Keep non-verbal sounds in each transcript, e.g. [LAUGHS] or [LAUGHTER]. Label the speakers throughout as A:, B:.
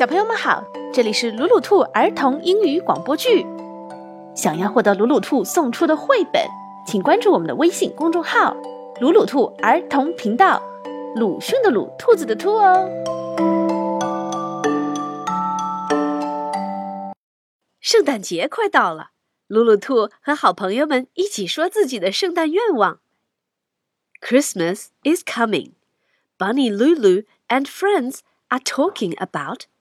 A: 小朋友们好，这里是鲁鲁兔儿童英语广播剧。想要获得鲁鲁兔送出的绘本，请关注我们的微信公众号“鲁鲁兔儿童频道”。鲁迅的鲁，兔子的兔哦。圣诞节快到了，鲁鲁兔和好朋友们一起说自己的圣诞愿望。Christmas is coming. Bunny Lulu and friends are talking about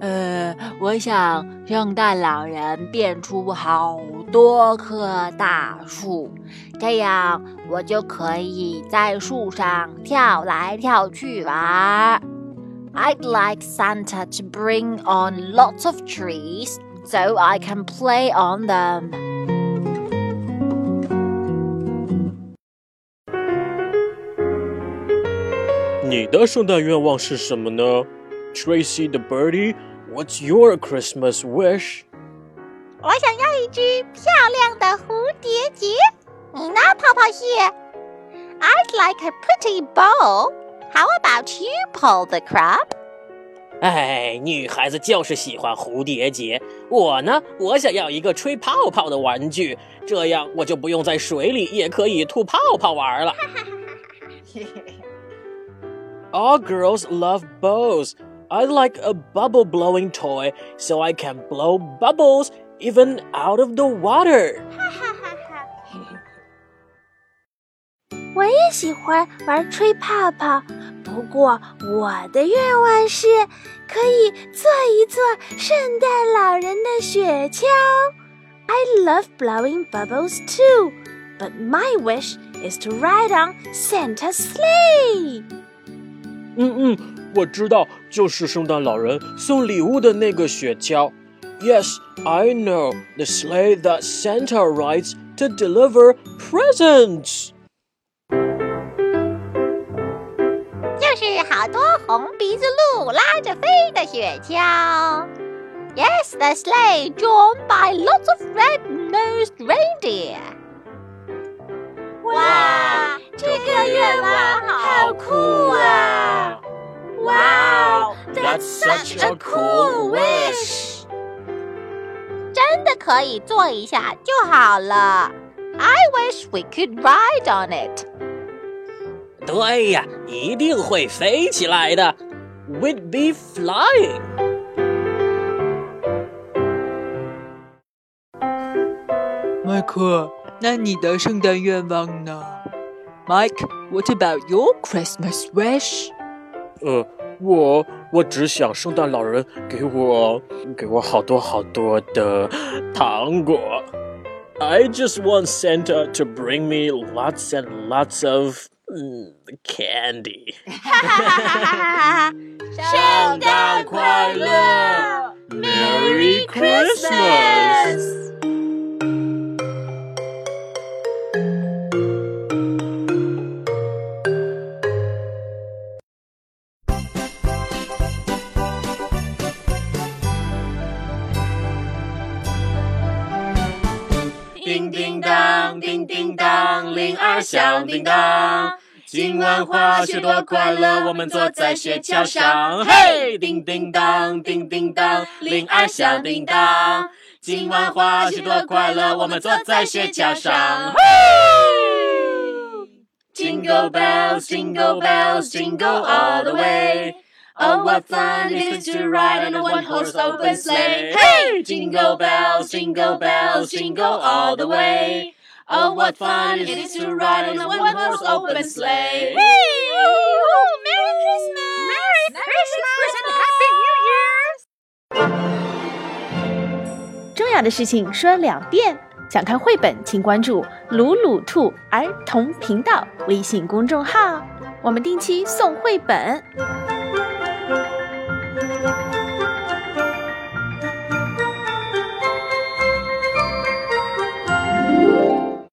B: 呃，我想圣诞老人变出好多棵大树，这样我就可以在树上跳来跳去玩。I'd like Santa to bring on lots of trees so I can play on them.
C: 你的圣诞愿望是什么呢 ？Tracy the birdie, what's your Christmas wish?
D: 我想要一只漂亮的蝴蝶结。你呢，泡泡蟹？I'd like a pretty bow. How about you, Paul the crab?
E: 哎，女孩子就是喜欢蝴蝶结。我呢，我想要一个吹泡泡的玩具，这样我就不用在水里也可以吐泡泡玩了。
C: All [LAUGHS] girls love bows. I'd like a bubble blowing toy so I can blow bubbles even out of the water. [LAUGHS]
F: 我也喜欢玩吹泡泡，不过我的愿望是可以做一做圣诞老人的雪橇。I love blowing bubbles too, but my wish is to ride on Santa's sleigh.
C: 嗯嗯， 我知道，就是圣诞老人送礼物的那个雪橇。Yes, I know the sleigh that Santa rides to deliver presents.
D: 就是好多红鼻子鹿拉着飞的雪橇。Yes, the sleigh drawn by lots of red-nosed reindeer.
F: 哇， that's such a cool wish.
D: 真的可以坐一下就好了。I wish we could ride on it.
E: 对呀，一定会飞起来的。We'd be flying.
B: 麦克，那你的圣诞愿望呢？Mike, what about your Christmas wish?
C: 呃， 我我只想圣诞老人给我给我好多好多的糖果。I just want Santa to bring me lots and lots of mm, candy. [LAUGHS]
F: 圣诞快乐，Merry Christmas！ [LAUGHS]
G: 叮叮当，叮叮当，铃儿响叮当。今晚滑雪多快乐，我们坐在雪橇上。嘿，叮叮当，叮叮当，铃儿响叮当。今晚滑雪多快乐，我们坐在雪橇上。嘿，Jingle bells, jingle bells, jingle all the way. Oh, what fun it is to ride in a one-horse open sleigh! Hey, jingle bells, jingle bells, jingle all the way. Oh, what fun it is to ride in a one-horse open sleigh! Hey,
D: Oh, Merry Christmas! Merry Christmas and Happy New Year!
A: 重要的事情说两遍。想看绘本，请关注“鲁鲁兔儿童频道”微信公众号，我们定期送绘本。